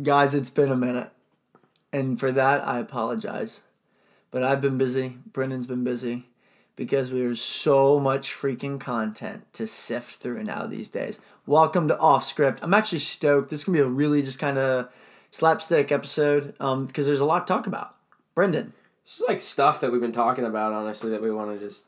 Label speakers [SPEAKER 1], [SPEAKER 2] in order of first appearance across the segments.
[SPEAKER 1] Guys, it's been a minute. And for that, I apologize. But I've been busy. Brendan's been busy because there's so much freaking content to sift through now these days. Welcome to Off Script. I'm actually stoked. This can be a really just kind of slapstick episode um, because there's a lot to talk about. Brendan,
[SPEAKER 2] This is like stuff that we've been talking about, honestly, that we want to just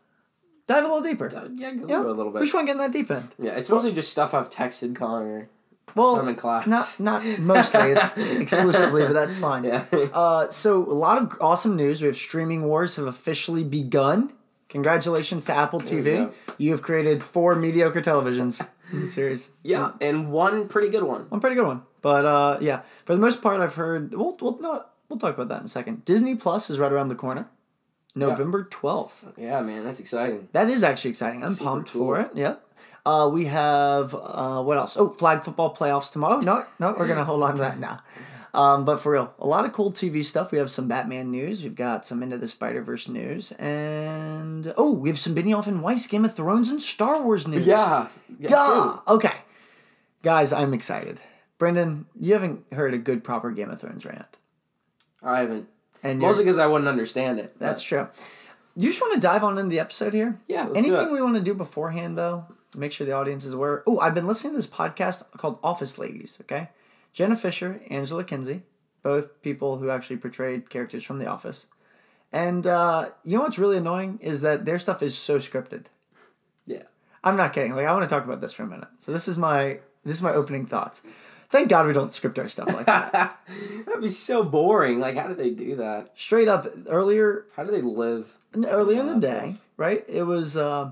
[SPEAKER 1] dive a little deeper.
[SPEAKER 2] uh, yeah go
[SPEAKER 1] Yeah,
[SPEAKER 2] a little
[SPEAKER 1] We
[SPEAKER 2] bit.
[SPEAKER 1] just want to get in that deep end.
[SPEAKER 2] Yeah, it's mostly just stuff I've texted Connor.
[SPEAKER 1] Well,
[SPEAKER 2] I'm in class.
[SPEAKER 1] not not mostly. It's exclusively, but that's fine.
[SPEAKER 2] Yeah.
[SPEAKER 1] Uh, so a lot of awesome news. We have streaming wars have officially begun. Congratulations to Apple TV.
[SPEAKER 2] go.
[SPEAKER 1] You have created four mediocre televisions. Series.
[SPEAKER 2] yeah, and one pretty good one.
[SPEAKER 1] One pretty good one. But uh, yeah, for the most part, I've heard. We'll we'll no, we'll talk about that in a second. Disney Plus is right around the corner, November twelfth.
[SPEAKER 2] Yeah, man, that's exciting.
[SPEAKER 1] That is actually exciting. I'm
[SPEAKER 2] Super
[SPEAKER 1] pumped
[SPEAKER 2] cool.
[SPEAKER 1] for it. Yep. Uh, we have uh, what else? Oh, flag football playoffs tomorrow. No, no, we're gonna hold on to that now. Um, but for real, a lot of cool TV stuff. We have some Batman news. We've got some Into the Spider Verse news, and oh, we have some Benioff and Weiss Game of Thrones and Star Wars news.
[SPEAKER 2] Yeah. yeah
[SPEAKER 1] Duh. Okay, guys, I'm excited. Brendan, you haven't heard a good proper Game of Thrones rant,
[SPEAKER 2] I haven't.
[SPEAKER 1] and
[SPEAKER 2] Mostly because I wouldn't understand it.
[SPEAKER 1] that's true. You just want to dive on into the episode here?
[SPEAKER 2] Yeah,
[SPEAKER 1] Anything we want to do beforehand, though, make sure the audience is aware. Oh, I've been listening to this podcast called Office Ladies. Okay, Jenna Fischer, Angela Kinsey, both people who actually portrayed characters from The Office. And uh, you know what's really annoying is that their stuff is so scripted.
[SPEAKER 2] Yeah.
[SPEAKER 1] I'm not kidding. Like I want to talk about this for a minute. So this is my this is my opening thoughts. Thank God we don't script our stuff like that.
[SPEAKER 2] That'd be so boring. Like, how do they do that?
[SPEAKER 1] Straight up, earlier
[SPEAKER 2] How do they live?
[SPEAKER 1] earlier in the day, right? It was. Uh,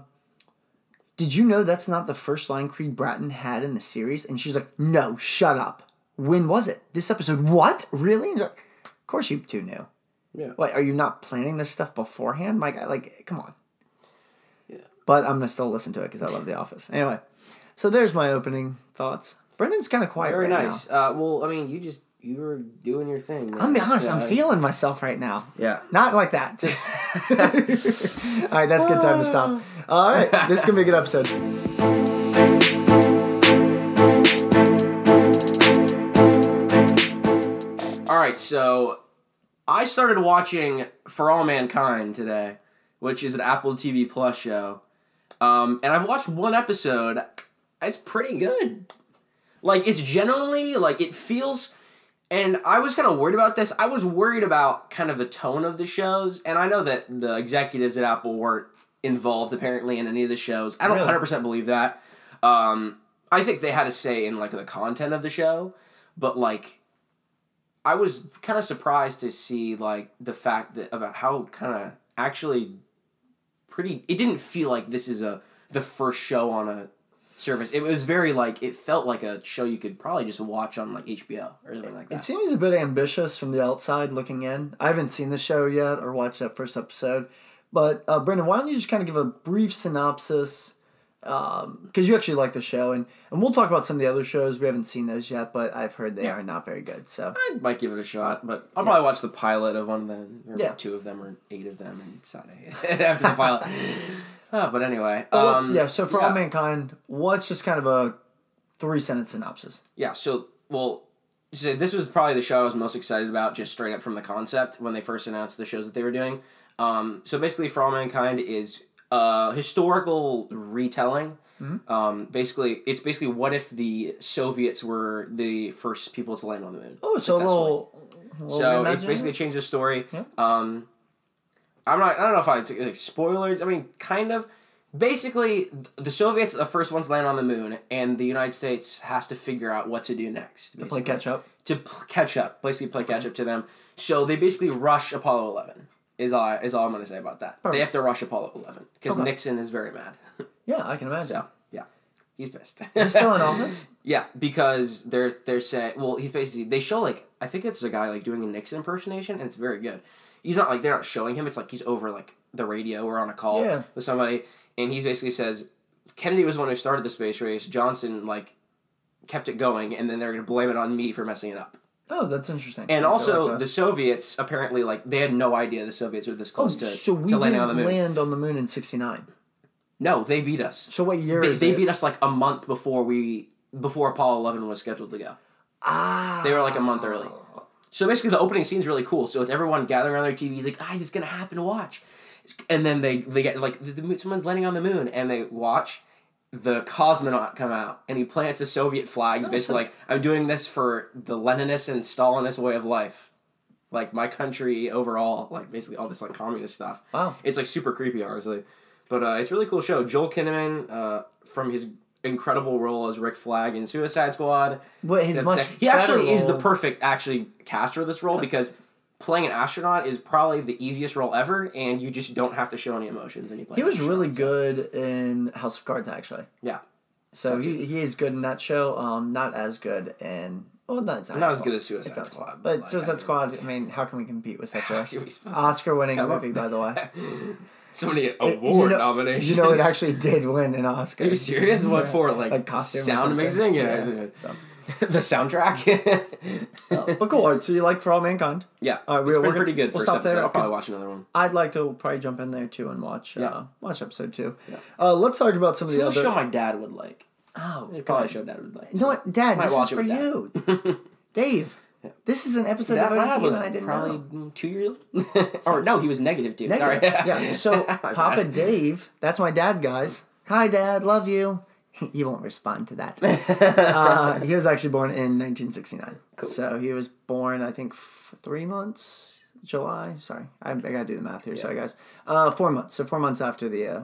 [SPEAKER 1] did you know that's not the first line Creed Bratton had in the series? And she's like, "No, shut up. When was it? This episode? What? Really?" And like, of course you two knew.
[SPEAKER 2] Yeah.
[SPEAKER 1] What? Are you not planning this stuff beforehand? Like, like, come on.
[SPEAKER 2] Yeah.
[SPEAKER 1] But I'm gonna still listen to it because I love The Office. Anyway, so there's my opening thoughts. Brendan's kind of quiet
[SPEAKER 2] Very
[SPEAKER 1] right
[SPEAKER 2] nice. Uh, well, I mean, you just you were doing your thing. man.
[SPEAKER 1] I'm be honest.
[SPEAKER 2] So,
[SPEAKER 1] I'm feeling myself right now.
[SPEAKER 2] Yeah.
[SPEAKER 1] Not like that. Just. All right, that's a good time to stop. All right, this is gonna be a good episode.
[SPEAKER 2] All right, so I started watching For All Mankind today, which is an Apple TV Plus show, um, and I've watched one episode. It's pretty good. Like it's generally like it feels. And I was kind of worried about this. I was worried about kind of the tone of the shows, and I know that the executives at Apple weren't involved apparently in any of the shows. I don't
[SPEAKER 1] Really?
[SPEAKER 2] hundred percent believe that. Um, I think they had a say in like the content of the show, but like I was kind of surprised to see like the fact that about how kind of actually pretty. It didn't feel like this is a the first show on a service. It was very like it felt like a show you could probably just watch on like HBO or something like that.
[SPEAKER 1] It seems a bit ambitious from the outside looking in. I haven't seen the show yet or watched that first episode, but uh, Brendan, why don't you just kind of give a brief synopsis? Because you actually like the show, and, and we'll talk about some of the other shows. We haven't seen those yet, but I've heard they
[SPEAKER 2] Yeah.
[SPEAKER 1] are not very good. So
[SPEAKER 2] I might give it a shot, but I'll probably watch the pilot of one of them, or
[SPEAKER 1] Yeah.
[SPEAKER 2] two of them, or eight of them, and decide after the pilot. Uh, but anyway,
[SPEAKER 1] Well,
[SPEAKER 2] um,
[SPEAKER 1] yeah. So for all mankind, what's just kind of a three sentence synopsis?
[SPEAKER 2] Yeah, so well, so this was probably the show I was most excited about, just straight up from the concept when they first announced the shows that they were doing. Um, so basically, For All Mankind is a historical retelling. Um, basically, it's basically what if the Soviets were the first people to land on the moon?
[SPEAKER 1] Oh, so a little. a little
[SPEAKER 2] So it's basically changed the story.
[SPEAKER 1] Yeah.
[SPEAKER 2] Um, I'm not. I don't know if I like spoilers. I mean, kind of. Basically, the Soviets are the first ones to land on the moon, and the United States has to figure out what to do next.
[SPEAKER 1] play catch up.
[SPEAKER 2] To p- catch up, basically play catch up to them. So they basically rush Apollo 11. Is all. Is all I'm going to say about that. They have to rush Apollo 11 because
[SPEAKER 1] Okay.
[SPEAKER 2] Nixon is very mad.
[SPEAKER 1] Yeah, I can imagine.
[SPEAKER 2] So yeah, he's pissed.
[SPEAKER 1] He's still in office.
[SPEAKER 2] Yeah, because they're they're saying well, he's basically they show like I think it's a guy like doing a Nixon impersonation and it's very good. He's not like they're not showing him. It's like he's over like the radio or on a call
[SPEAKER 1] Yeah.
[SPEAKER 2] with somebody, and he basically says Kennedy was the one who started the space race. Johnson like kept it going, and then they're gonna blame it on me for messing it up.
[SPEAKER 1] Oh, that's interesting.
[SPEAKER 2] And
[SPEAKER 1] I
[SPEAKER 2] also
[SPEAKER 1] like
[SPEAKER 2] the Soviets apparently like they had no idea the Soviets were this
[SPEAKER 1] Oh,
[SPEAKER 2] close to,
[SPEAKER 1] so we
[SPEAKER 2] to landing on the moon.
[SPEAKER 1] land on the moon in '69.
[SPEAKER 2] No, they beat us.
[SPEAKER 1] So what year
[SPEAKER 2] They,
[SPEAKER 1] is
[SPEAKER 2] they beat us like a month before we before Apollo 11 was scheduled to go.
[SPEAKER 1] Ah.
[SPEAKER 2] They were like a month early. So basically, the opening scene is really cool. So it's everyone gathering around their TVs, like, guys, it's gonna happen to watch. And then they they get like the, the, moon- someone's landing on the moon, and they watch the cosmonaut come out, and he plants a Soviet flag. He's basically like, I'm doing this for the Leninist and Stalinist way of life, like my country overall, like basically all this like communist stuff.
[SPEAKER 1] Wow.
[SPEAKER 2] It's like super creepy, honestly. But uh, it's a really cool show. Joel Kinnaman, uh, from his incredible role as Rick Flag in Suicide Squad.
[SPEAKER 1] What his
[SPEAKER 2] That's
[SPEAKER 1] much
[SPEAKER 2] he actually is the perfect actually caster of this role because playing an astronaut is probably the easiest role ever, and you just don't have to show any emotions when you play.
[SPEAKER 1] He was really good in House of Cards, actually.
[SPEAKER 2] Yeah,
[SPEAKER 1] So he, he is good in that show. Um, not as good in well, not,
[SPEAKER 2] not as good as Suicide
[SPEAKER 1] his
[SPEAKER 2] Squad, but,
[SPEAKER 1] But
[SPEAKER 2] like,
[SPEAKER 1] Suicide
[SPEAKER 2] I mean-
[SPEAKER 1] Squad. I mean, how can we compete with such a
[SPEAKER 2] What are we supposed to
[SPEAKER 1] Oscar-winning movie? By the way,
[SPEAKER 2] so many
[SPEAKER 1] It-
[SPEAKER 2] award
[SPEAKER 1] you know,
[SPEAKER 2] nominations.
[SPEAKER 1] You know, it actually did win an Oscar.
[SPEAKER 2] Are you serious? What
[SPEAKER 1] Yeah.
[SPEAKER 2] for? Like,
[SPEAKER 1] Like costume
[SPEAKER 2] sound mixing? Yeah.
[SPEAKER 1] so.
[SPEAKER 2] the soundtrack.
[SPEAKER 1] but cool. So you like For All Mankind?
[SPEAKER 2] yeah,
[SPEAKER 1] All right,
[SPEAKER 2] it's
[SPEAKER 1] we're-
[SPEAKER 2] been
[SPEAKER 1] we're
[SPEAKER 2] pretty good
[SPEAKER 1] we'll
[SPEAKER 2] first
[SPEAKER 1] stop
[SPEAKER 2] episode.
[SPEAKER 1] there,
[SPEAKER 2] I'll probably watch another one.
[SPEAKER 1] I'd like to probably jump in there too and watch
[SPEAKER 2] Yeah.
[SPEAKER 1] uh, watch episode two.
[SPEAKER 2] Yeah.
[SPEAKER 1] Uh, let's talk about some of the other.
[SPEAKER 2] show my dad would like.
[SPEAKER 1] oh,
[SPEAKER 2] probably show dad would like.
[SPEAKER 1] You know what, Dad? This is for you, Dave. This is an episode
[SPEAKER 2] my
[SPEAKER 1] devoted to you,
[SPEAKER 2] was
[SPEAKER 1] and I didn't
[SPEAKER 2] probably
[SPEAKER 1] know.
[SPEAKER 2] mm, two years old. or no, he was negative two.
[SPEAKER 1] Negative.
[SPEAKER 2] Sorry.
[SPEAKER 1] yeah. So Papa. Dave, that's my dad, guys. Hi, Dad. Love you. He won't respond to that. uh, he was actually born in 1969.
[SPEAKER 2] Cool.
[SPEAKER 1] So he was born, I think, f- three months. July. Sorry, I, I gotta do the math here. Sorry, guys. Uh, four months. So four months after the uh,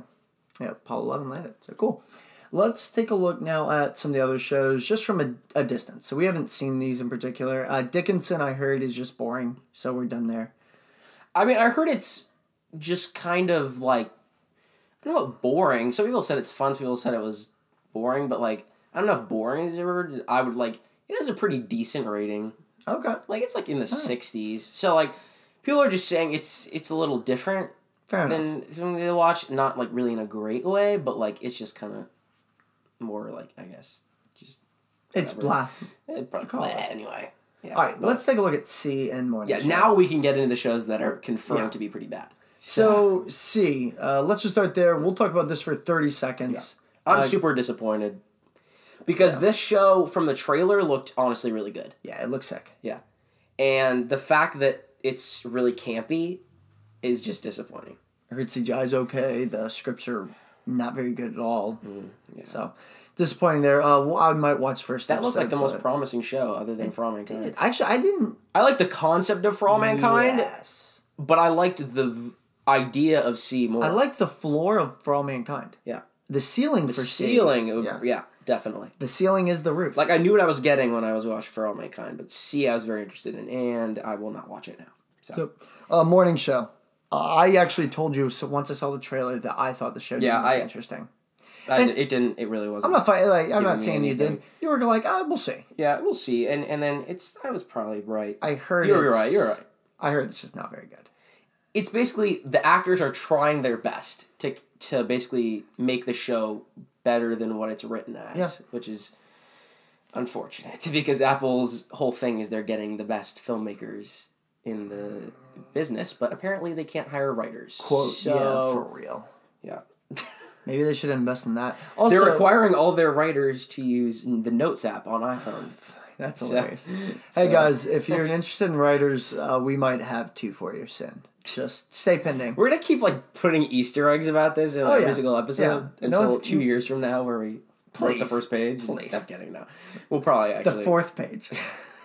[SPEAKER 1] yeah, Apollo 11 landed. So cool. Let's take a look now at some of the other shows just from a, a distance. So we haven't seen these in particular. Uh, Dickinson, I heard, is just boring. So we're done there.
[SPEAKER 2] I mean, I heard it's just kind of like I don't know, boring. Some people said it's fun. Some people said it was boring. But like, I don't know if boring is ever. I would like. It has a pretty decent rating.
[SPEAKER 1] Okay.
[SPEAKER 2] Like it's like in the sixties. So like, people are just saying it's it's a little different
[SPEAKER 1] Fair enough.
[SPEAKER 2] than they watch. Not like really in a great way, but like it's just kind of more like I guess just
[SPEAKER 1] it's
[SPEAKER 2] whatever.
[SPEAKER 1] blah.
[SPEAKER 2] eh, probably
[SPEAKER 1] Call it.
[SPEAKER 2] anyway. Yeah.
[SPEAKER 1] All right,
[SPEAKER 2] but-
[SPEAKER 1] let's take a look at See and Morning.
[SPEAKER 2] Yeah,
[SPEAKER 1] Show.
[SPEAKER 2] now we can get into the shows that are confirmed
[SPEAKER 1] Yeah.
[SPEAKER 2] to be pretty bad.
[SPEAKER 1] So See, uh, let's just start there. We'll talk about this for thirty seconds.
[SPEAKER 2] I'm
[SPEAKER 1] Uh,
[SPEAKER 2] super disappointed because this show from the trailer looked honestly really good.
[SPEAKER 1] Yeah, it looks sick.
[SPEAKER 2] Yeah, and the fact that it's really campy is just disappointing.
[SPEAKER 1] I heard CGI's okay. The scripts are not very good at all.
[SPEAKER 2] Mm, yeah.
[SPEAKER 1] So disappointing there. Uh, well, I might watch first.
[SPEAKER 2] That looked like the most promising show other than For All Mankind.
[SPEAKER 1] Actually, I didn't.
[SPEAKER 2] I like the concept of For All Mankind,
[SPEAKER 1] Yes.
[SPEAKER 2] but I liked the idea of See more.
[SPEAKER 1] I like the floor of For All Mankind.
[SPEAKER 2] yeah,
[SPEAKER 1] The ceiling
[SPEAKER 2] the
[SPEAKER 1] for See.
[SPEAKER 2] ceiling. Of,
[SPEAKER 1] Yeah.
[SPEAKER 2] yeah, definitely.
[SPEAKER 1] The ceiling is the roof.
[SPEAKER 2] Like I knew what I was getting when I was watching For All Mankind, but See I was very interested in, and I will not watch it now. So.
[SPEAKER 1] So, uh, morning show. I actually told you so once I saw the trailer that I thought the show
[SPEAKER 2] Yeah, I-
[SPEAKER 1] interesting.
[SPEAKER 2] I, it didn't. It really wasn't.
[SPEAKER 1] I'm not fighting. Like I'm not saying you did. You were like, ah, we'll see.
[SPEAKER 2] Yeah, we'll see. And and then it's. I was probably right.
[SPEAKER 1] I heard.
[SPEAKER 2] You're
[SPEAKER 1] it's-
[SPEAKER 2] right. You're right.
[SPEAKER 1] I heard it's just not very good.
[SPEAKER 2] It's basically the actors are trying their best to to basically make the show better than what it's written as,
[SPEAKER 1] Yeah.
[SPEAKER 2] which is unfortunate because Apple's whole thing is they're getting the best filmmakers in the business, but apparently they can't hire writers.
[SPEAKER 1] Quote.
[SPEAKER 2] So,
[SPEAKER 1] yeah, for real.
[SPEAKER 2] yeah.
[SPEAKER 1] Maybe they should invest in that. Also,
[SPEAKER 2] They're requiring all their writers to use the Notes app on iPhone.
[SPEAKER 1] that's
[SPEAKER 2] So-
[SPEAKER 1] hilarious.
[SPEAKER 2] so-
[SPEAKER 1] Hey guys, if you're interested in writers, uh, we might have two for you soon. Just stay pending.
[SPEAKER 2] We're gonna keep like putting Easter eggs about this in like,
[SPEAKER 1] Oh,
[SPEAKER 2] every
[SPEAKER 1] yeah.
[SPEAKER 2] single episode
[SPEAKER 1] Yeah. No,
[SPEAKER 2] until
[SPEAKER 1] it's-
[SPEAKER 2] two years from now, where we wrote the first page.
[SPEAKER 1] Please.
[SPEAKER 2] I'm kidding. No, we'll probably actually The
[SPEAKER 1] fourth page.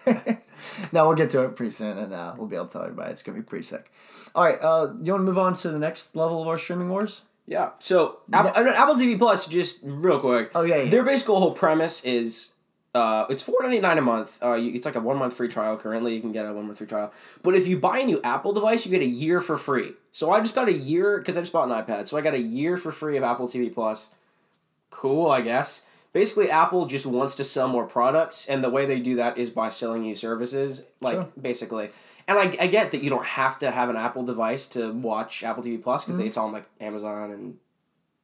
[SPEAKER 1] now we'll get to it pretty soon, and uh, we'll be able to tell everybody it's gonna be pretty sick. All right, uh, you want to move on to the next level of our streaming wars?
[SPEAKER 2] Yeah. So Apple, I Apple TV Plus, just real quick.
[SPEAKER 1] Oh, yeah, yeah.
[SPEAKER 2] Their basic whole premise is. Uh, it's four ninety nine a month. Uh, you, it's like a one month free trial. Currently, you can get a one month free trial. But if you buy a new Apple device, you get a year for free. So I just got a year because I just bought an iPad. So I got a year for free of Apple TV Plus. Cool, I guess. Basically, Apple just wants to sell more products, and the way they do that is by selling you services. Like
[SPEAKER 1] Sure.
[SPEAKER 2] basically, and I, I get that you don't have to have an Apple device to watch Apple TV Plus because mm-hmm. it's on like Amazon and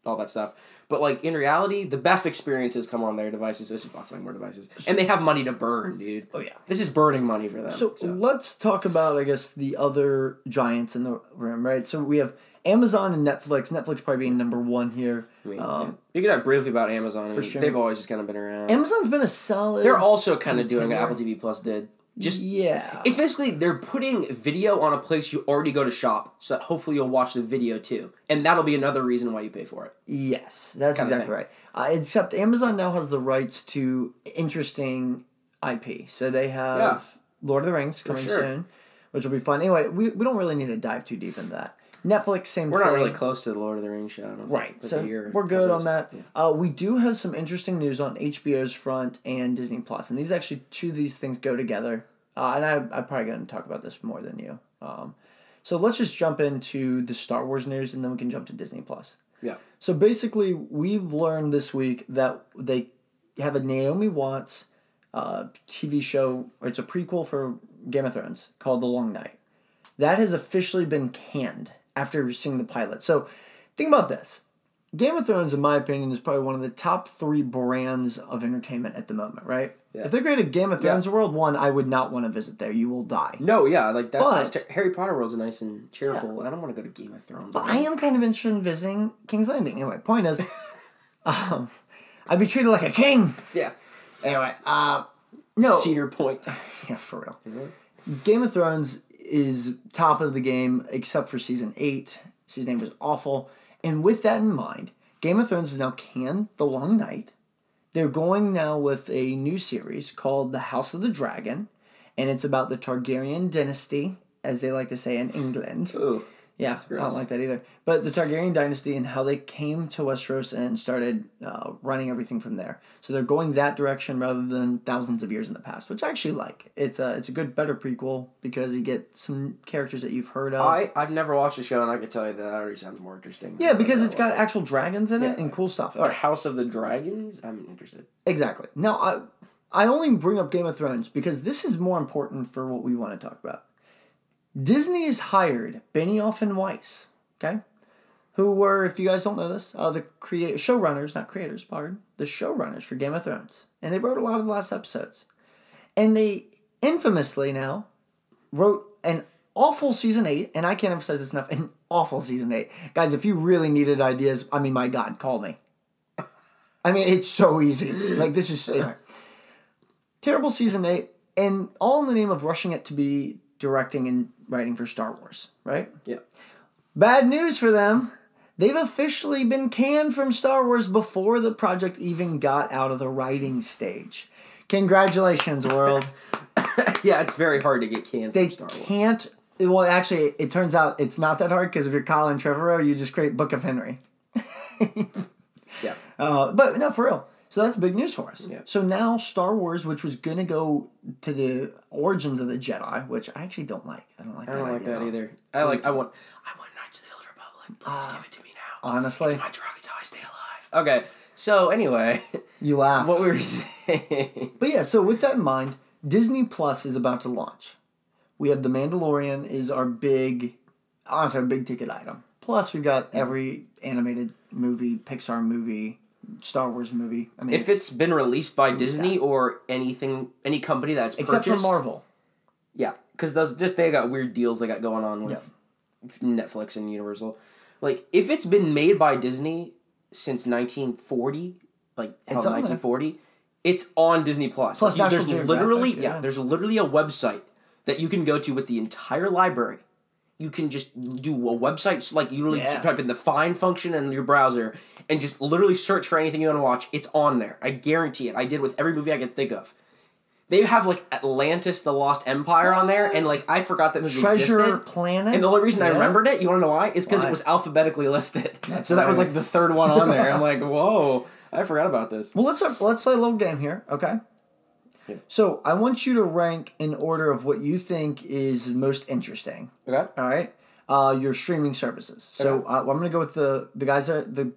[SPEAKER 2] all that stuff. But like in reality, the best experiences come on their devices. So they bought selling more devices, and they have money to burn, dude.
[SPEAKER 1] Oh yeah.
[SPEAKER 2] This is burning money for them.
[SPEAKER 1] So,
[SPEAKER 2] So,
[SPEAKER 1] let's talk about, I guess, the other giants in the room, right? So we have Amazon and Netflix. Netflix probably being number one here.
[SPEAKER 2] I mean,
[SPEAKER 1] Um,
[SPEAKER 2] you could talk briefly about Amazon. I mean,
[SPEAKER 1] sure.
[SPEAKER 2] They've always just kind of been around.
[SPEAKER 1] Amazon's been a solid.
[SPEAKER 2] They're also kind of doing what. Apple TV Plus did. Just
[SPEAKER 1] yeah.
[SPEAKER 2] it's basically they're putting video on a place you already go to shop, so that hopefully you'll watch the video too, and that'll be another reason why you pay for it.
[SPEAKER 1] Yes, that's
[SPEAKER 2] Kinda
[SPEAKER 1] exactly right. Uh, except Amazon now has the rights to interesting IP. So they have
[SPEAKER 2] Yeah.
[SPEAKER 1] Lord of the Rings coming
[SPEAKER 2] sure.
[SPEAKER 1] soon, which will be fun. Anyway, we, we don't really need to dive too deep into that. Netflix, same thing.
[SPEAKER 2] We're
[SPEAKER 1] thing.
[SPEAKER 2] not really close to the Lord of the Rings show. I don't
[SPEAKER 1] Right,
[SPEAKER 2] like
[SPEAKER 1] so we're good on that.
[SPEAKER 2] Yeah.
[SPEAKER 1] Uh, we do have some interesting news on HBO's front and Disney Plus, and these actually two of these things go together. Uh, and I, I'm probably going to talk about this more than you. Um, so let's just jump into the Star Wars news, and then we can jump to Disney Plus.
[SPEAKER 2] Yeah.
[SPEAKER 1] So basically, we've learned this week that they have a Naomi Watts uh, TV show. It's a prequel for Game of Thrones called The Long Night. That has officially been canned after seeing the pilot. So think about this. Game of Thrones, in my opinion, is probably one of the top three brands of entertainment at the moment, right?
[SPEAKER 2] Yeah.
[SPEAKER 1] If they created Game of Thrones World, one, I would not want to visit there. You will die.
[SPEAKER 2] No, yeah, like that's,
[SPEAKER 1] But-
[SPEAKER 2] that's Harry Potter World's nice and cheerful. I don't want to go to Game of Thrones.
[SPEAKER 1] But I am kind of interested in visiting King's Landing. Anyway, point is, um, I'd be treated like a king.
[SPEAKER 2] yeah.
[SPEAKER 1] Anyway, uh, no,
[SPEAKER 2] Cedar Point.
[SPEAKER 1] yeah, for real.
[SPEAKER 2] Mm-hmm.
[SPEAKER 1] Game of Thrones is top of the game except for season eight. Season eight was awful, and with that in mind, Game of Thrones is now canned. The Long Night. They're going now with a new series called The House of the Dragon, and it's about the Targaryen dynasty, as they like to say in England.
[SPEAKER 2] Ooh.
[SPEAKER 1] Yeah, I don't like that either. But the Targaryen dynasty and how they came to Westeros and started uh, running everything from there. So they're going that direction rather than thousands of years in the past, which I actually like. It's a it's a good better prequel because you get some characters that you've heard of.
[SPEAKER 2] I, I've never watched the show, and I can tell you that already sounds more interesting.
[SPEAKER 1] yeah, because it's got actual dragons in it
[SPEAKER 2] Yeah.
[SPEAKER 1] and cool stuff.
[SPEAKER 2] Or House of the Dragons. I'm interested.
[SPEAKER 1] Exactly. Now, I I only bring up Game of Thrones because this is more important for what we want to talk about. Disney has hired Benioff and Weiss, okay, who were, if you guys don't know this, uh, the create showrunners, not creators, pardon, the showrunners for Game of Thrones, and they wrote a lot of the last episodes, and they infamously now wrote an awful season eight, and I can't emphasize this enough, an awful season eight, guys. If you really needed ideas, I mean, my God, call me. I mean, it's so easy. Like this is anyway. terrible season eight, and all in the name of rushing it to be directing and writing for Star Wars, right?
[SPEAKER 2] Yeah.
[SPEAKER 1] Bad news for them. They've officially been canned from Star Wars before the project even got out of the writing stage. Congratulations, world.
[SPEAKER 2] yeah, it's very hard to get canned
[SPEAKER 1] They
[SPEAKER 2] from Star Wars.
[SPEAKER 1] can't. Well, actually, it turns out it's not that hard because if you're Colin Trevorrow, you just create Book of Henry.
[SPEAKER 2] Yeah.
[SPEAKER 1] Uh, but no, for real. So that's big news for us.
[SPEAKER 2] Yeah.
[SPEAKER 1] So now Star Wars, which was gonna go to the origins of the Jedi, which I actually don't like. I don't like.
[SPEAKER 2] I don't
[SPEAKER 1] that
[SPEAKER 2] like that either. I like. I want. I want Knights of the Old Republic. Please
[SPEAKER 1] Ah.
[SPEAKER 2] give it to me now.
[SPEAKER 1] Honestly,
[SPEAKER 2] It's my drug. It's how I stay alive. Okay. So anyway,
[SPEAKER 1] you laugh.
[SPEAKER 2] what we were saying.
[SPEAKER 1] But yeah, so with that in mind, Disney Plus is about to launch. We have The Mandalorian is our big, honestly, our big ticket item. Plus, we've got every animated movie, Pixar movie, Star Wars movie. I mean,
[SPEAKER 2] If it's been released by Disney or anything, any company that's
[SPEAKER 1] except
[SPEAKER 2] purchased,
[SPEAKER 1] for Marvel,
[SPEAKER 2] yeah, because those just they got weird deals they got going on with Netflix and Universal. Like if it's been made by Disney since 1940, like hell,
[SPEAKER 1] It's on there.
[SPEAKER 2] 1940, it's on Disney Plus.
[SPEAKER 1] Plus
[SPEAKER 2] Like, there's literally yeah.
[SPEAKER 1] yeah.
[SPEAKER 2] there's literally a website that you can go to with the entire library. You can just do a website like you literally
[SPEAKER 1] Yeah.
[SPEAKER 2] type in the find function in your browser and just literally search for anything you want to watch. It's on there. I guarantee it. I did with every movie I could think of. They have like Atlantis: The Lost Empire on there, and like I forgot that movie existed
[SPEAKER 1] Treasure
[SPEAKER 2] existed.
[SPEAKER 1] Planet.
[SPEAKER 2] And the only reason I remembered it, you want to know why? Is because it was alphabetically listed.
[SPEAKER 1] That's
[SPEAKER 2] so that was like the third one on there. I'm like, whoa, I forgot about this.
[SPEAKER 1] Well, let's uh, let's play a little game here, okay?
[SPEAKER 2] Yeah.
[SPEAKER 1] So I want you to rank in order of what you think is most interesting.
[SPEAKER 2] Okay.
[SPEAKER 1] All right, uh, your streaming services. So
[SPEAKER 2] Okay.
[SPEAKER 1] uh, I'm going to go with the the guys that the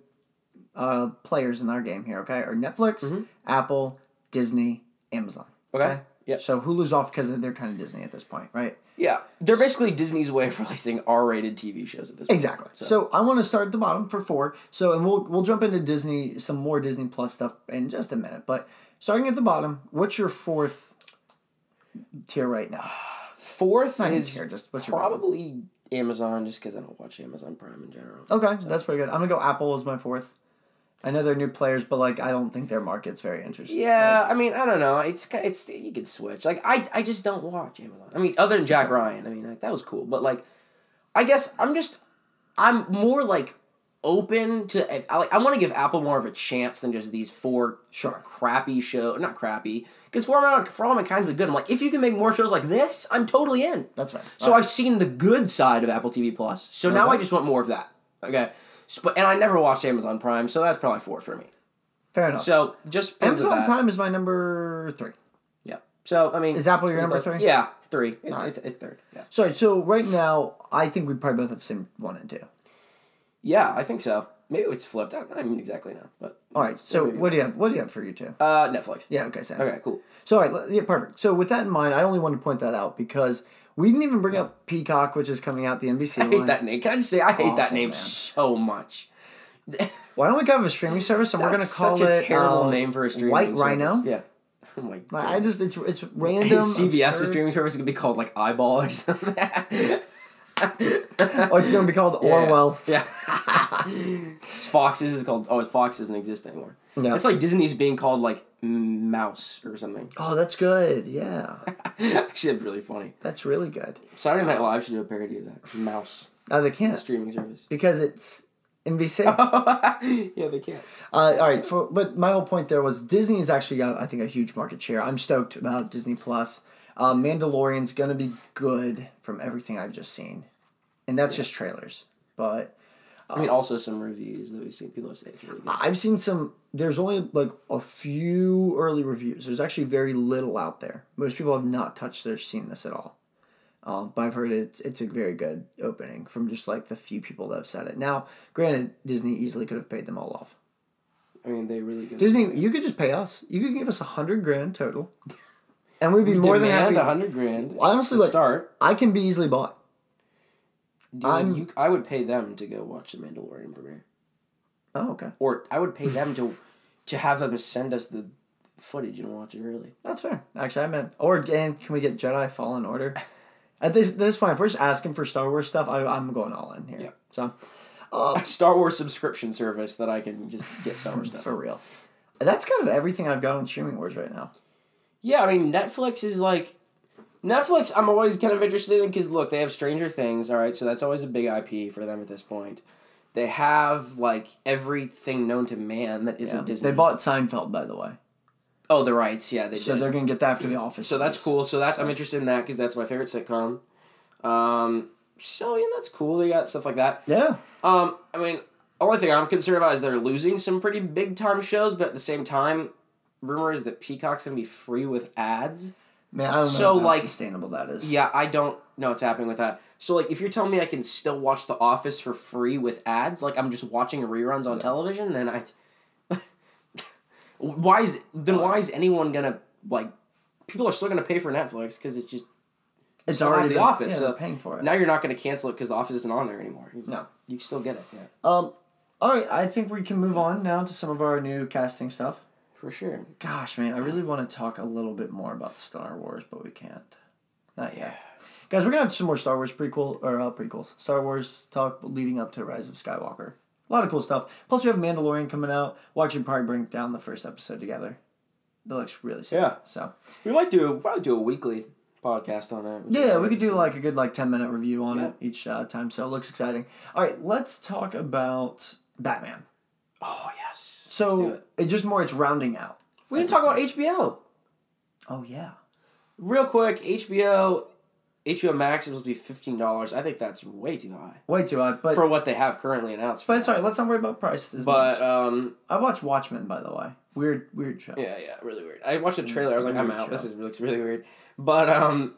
[SPEAKER 1] uh, players in our game here. Okay, are Netflix,
[SPEAKER 2] Mhm.
[SPEAKER 1] Apple, Disney, Amazon.
[SPEAKER 2] Okay.
[SPEAKER 1] Okay.
[SPEAKER 2] Yep.
[SPEAKER 1] So Hulu's off because they're kind of Disney at this point, right?
[SPEAKER 2] Yeah, they're basically Disney's way of releasing R-rated TV shows at this point.
[SPEAKER 1] Exactly. So, I want to start at the bottom for four. So and we'll we'll jump into Disney some more Disney Plus stuff in just a minute. But starting at the bottom, what's your fourth tier right now?
[SPEAKER 2] Fourth
[SPEAKER 1] Not
[SPEAKER 2] is
[SPEAKER 1] tier, just what's your
[SPEAKER 2] probably Amazon, just because I don't watch Amazon Prime in general.
[SPEAKER 1] Okay, that's pretty good. I'm gonna go Apple as my fourth, I know they're new players, but like I don't think their market's very interesting.
[SPEAKER 2] Yeah, I mean, I don't know. It's it's you can switch. Like I I just don't watch Amazon. I mean, other than Jack Ryan, I mean, like, that was cool. But like, I guess I'm just I'm more like open to. I like I want to give Apple more of a chance than just these four
[SPEAKER 1] Sure.
[SPEAKER 2] crappy show. Not crappy because for all for all mankind's been good. I'm like, if you can make more shows like this, I'm totally in.
[SPEAKER 1] that's right.
[SPEAKER 2] So I've seen the good side of Apple TV Plus. So now I just want more of that. Okay. Sp- and I never watched Amazon Prime, so that's probably four for me.
[SPEAKER 1] fair enough.
[SPEAKER 2] So just
[SPEAKER 1] Amazon
[SPEAKER 2] that.
[SPEAKER 1] Prime is my number three.
[SPEAKER 2] Yeah. So I mean,
[SPEAKER 1] Is Apple your number three?
[SPEAKER 2] Yeah, three. It's,
[SPEAKER 1] Alright.
[SPEAKER 2] it's, it's third. Yeah.
[SPEAKER 1] Sorry. So right now, I think we probably both have the same one and two.
[SPEAKER 2] Yeah, I think so. Maybe it's flipped. I don't exactly know, but
[SPEAKER 1] All right. So
[SPEAKER 2] maybe.
[SPEAKER 1] what do you have? What do you have for you two?
[SPEAKER 2] uh, Netflix.
[SPEAKER 1] Yeah. Okay. Sam.
[SPEAKER 2] Okay, cool.
[SPEAKER 1] So all right. Yeah. Perfect. So with that in mind, I only wanted to point that out because we didn't even bring up Peacock, which is coming out the NBC.
[SPEAKER 2] I hate
[SPEAKER 1] line.
[SPEAKER 2] that name. Can I just say I hate that name
[SPEAKER 1] man.
[SPEAKER 2] so much.
[SPEAKER 1] Why don't we go have a streaming service and we're gonna call
[SPEAKER 2] such a
[SPEAKER 1] it
[SPEAKER 2] terrible
[SPEAKER 1] uh,
[SPEAKER 2] name for a streaming
[SPEAKER 1] White
[SPEAKER 2] service.
[SPEAKER 1] Rhino?
[SPEAKER 2] Yeah. Oh my god.
[SPEAKER 1] I just it's it's random.
[SPEAKER 2] CBS's
[SPEAKER 1] absurd.
[SPEAKER 2] streaming service is gonna be called like Eyeball or something.
[SPEAKER 1] Oh, it's gonna be called
[SPEAKER 2] Yeah.
[SPEAKER 1] Orwell.
[SPEAKER 2] Yeah. Foxes is called. Oh, Fox doesn't exist anymore.
[SPEAKER 1] Yeah.
[SPEAKER 2] It's like Disney's being called like Mouse or something.
[SPEAKER 1] Oh, that's good. Yeah,
[SPEAKER 2] Actually, that's really funny.
[SPEAKER 1] that's really good.
[SPEAKER 2] Saturday Night Live should do a parody of that. Mouse
[SPEAKER 1] Oh, they can't
[SPEAKER 2] streaming service.
[SPEAKER 1] because it's NBC.
[SPEAKER 2] yeah, they can't.
[SPEAKER 1] Uh, all right, for, but my whole point there was Disney's actually got I think a huge market share. I'm stoked about Disney Plus. Uh, Mandalorian's gonna be good from everything I've just seen, and that's just trailers. But
[SPEAKER 2] I mean, also some reviews that we've seen. People say it's really good.
[SPEAKER 1] I've seen some. There's only like a few early reviews. There's actually very little out there. Most people have not touched or seen this at all. Um, but I've heard it's it's a very good opening from just like the few people that have said it. Now, granted, Disney easily could have paid them all off.
[SPEAKER 2] I mean, they really good.
[SPEAKER 1] Disney, you could just pay us. You could give us a hundred grand total, and we'd be
[SPEAKER 2] We
[SPEAKER 1] more than happy.
[SPEAKER 2] a hundred grand.
[SPEAKER 1] Honestly,
[SPEAKER 2] to
[SPEAKER 1] like-
[SPEAKER 2] start.
[SPEAKER 1] I can be easily bought.
[SPEAKER 2] Dude,
[SPEAKER 1] I'm-
[SPEAKER 2] you, I would pay them to go watch the Mandalorian premiere,
[SPEAKER 1] Oh, okay,
[SPEAKER 2] or I would pay them to to have them send us the footage and watch it early.
[SPEAKER 1] that's fair. Actually, I meant. Or and can we get Jedi Fallen Order? At this this point, if we're just asking for Star Wars stuff, I, I'm going all in here.
[SPEAKER 2] Yeah.
[SPEAKER 1] So,
[SPEAKER 2] A uh, Star Wars subscription service that I can just get Star Wars stuff.
[SPEAKER 1] for real, that's kind of everything I've got on streaming wars right now.
[SPEAKER 2] Yeah, I mean Netflix is like Netflix. I'm always kind of interested in because look, they have Stranger Things. All right, so that's always a big IP for them at this point. They have like everything known to man that isn't
[SPEAKER 1] Yeah.
[SPEAKER 2] Disney.
[SPEAKER 1] They bought Seinfeld, by the way,
[SPEAKER 2] oh the rights. Yeah, they
[SPEAKER 1] so
[SPEAKER 2] did.
[SPEAKER 1] they're gonna get that after The Office.
[SPEAKER 2] So that's cool. So that's I'm interested in that because that's my favorite sitcom. Um, so yeah, that's cool. They got stuff like that.
[SPEAKER 1] Yeah,
[SPEAKER 2] Um, I mean, only thing I'm concerned about is they're losing some pretty big time shows, but at the same time, rumor is that Peacock's gonna be free with ads.
[SPEAKER 1] Man, I don't know
[SPEAKER 2] So,
[SPEAKER 1] how
[SPEAKER 2] like-
[SPEAKER 1] sustainable that is.
[SPEAKER 2] Yeah, I don't know what's happening with that. So like, if you're telling me I can still watch The Office for free with ads, like I'm just watching reruns on television, then I. why is then why is anyone gonna like? People are still gonna pay for Netflix because it's just
[SPEAKER 1] it's already
[SPEAKER 2] The
[SPEAKER 1] been-
[SPEAKER 2] Office,
[SPEAKER 1] Yeah,
[SPEAKER 2] so
[SPEAKER 1] paying for it.
[SPEAKER 2] now you're not gonna cancel it because The Office isn't on there anymore. You,
[SPEAKER 1] No.
[SPEAKER 2] you still get it. Yeah,
[SPEAKER 1] Um, all right, I think we can move on now to some of our new casting stuff.
[SPEAKER 2] For sure.
[SPEAKER 1] Gosh, man, I really want to talk a little bit more about Star Wars, but we can't. Not yet. Guys, we're gonna have some more Star Wars prequel or uh, prequels. Star Wars talk leading up to Rise of Skywalker. A lot of cool stuff. Plus, we have Mandalorian coming out. We'll actually probably bring down the first episode together. That looks really sick.
[SPEAKER 2] Yeah.
[SPEAKER 1] So
[SPEAKER 2] We might do probably do a weekly podcast on that.
[SPEAKER 1] yeah, we could do like a good like ten minute review on
[SPEAKER 2] Yeah.
[SPEAKER 1] it each uh, time. So it looks exciting. All right, let's talk about Batman.
[SPEAKER 2] Oh yes.
[SPEAKER 1] So
[SPEAKER 2] it.
[SPEAKER 1] it just more it's rounding out.
[SPEAKER 2] we didn't talk about HBO.
[SPEAKER 1] Oh yeah.
[SPEAKER 2] Real quick, HBO, HBO Max is supposed to be fifteen dollars. I think that's way too high
[SPEAKER 1] Way too high, but
[SPEAKER 2] for what they have currently announced.
[SPEAKER 1] but sorry, let's not worry about prices.
[SPEAKER 2] But
[SPEAKER 1] much.
[SPEAKER 2] um,
[SPEAKER 1] I watched Watchmen by the way. Weird, weird show.
[SPEAKER 2] yeah, yeah, really weird. I watched the trailer. I was like, I'm
[SPEAKER 1] Weird
[SPEAKER 2] out. This is looks really weird. But um,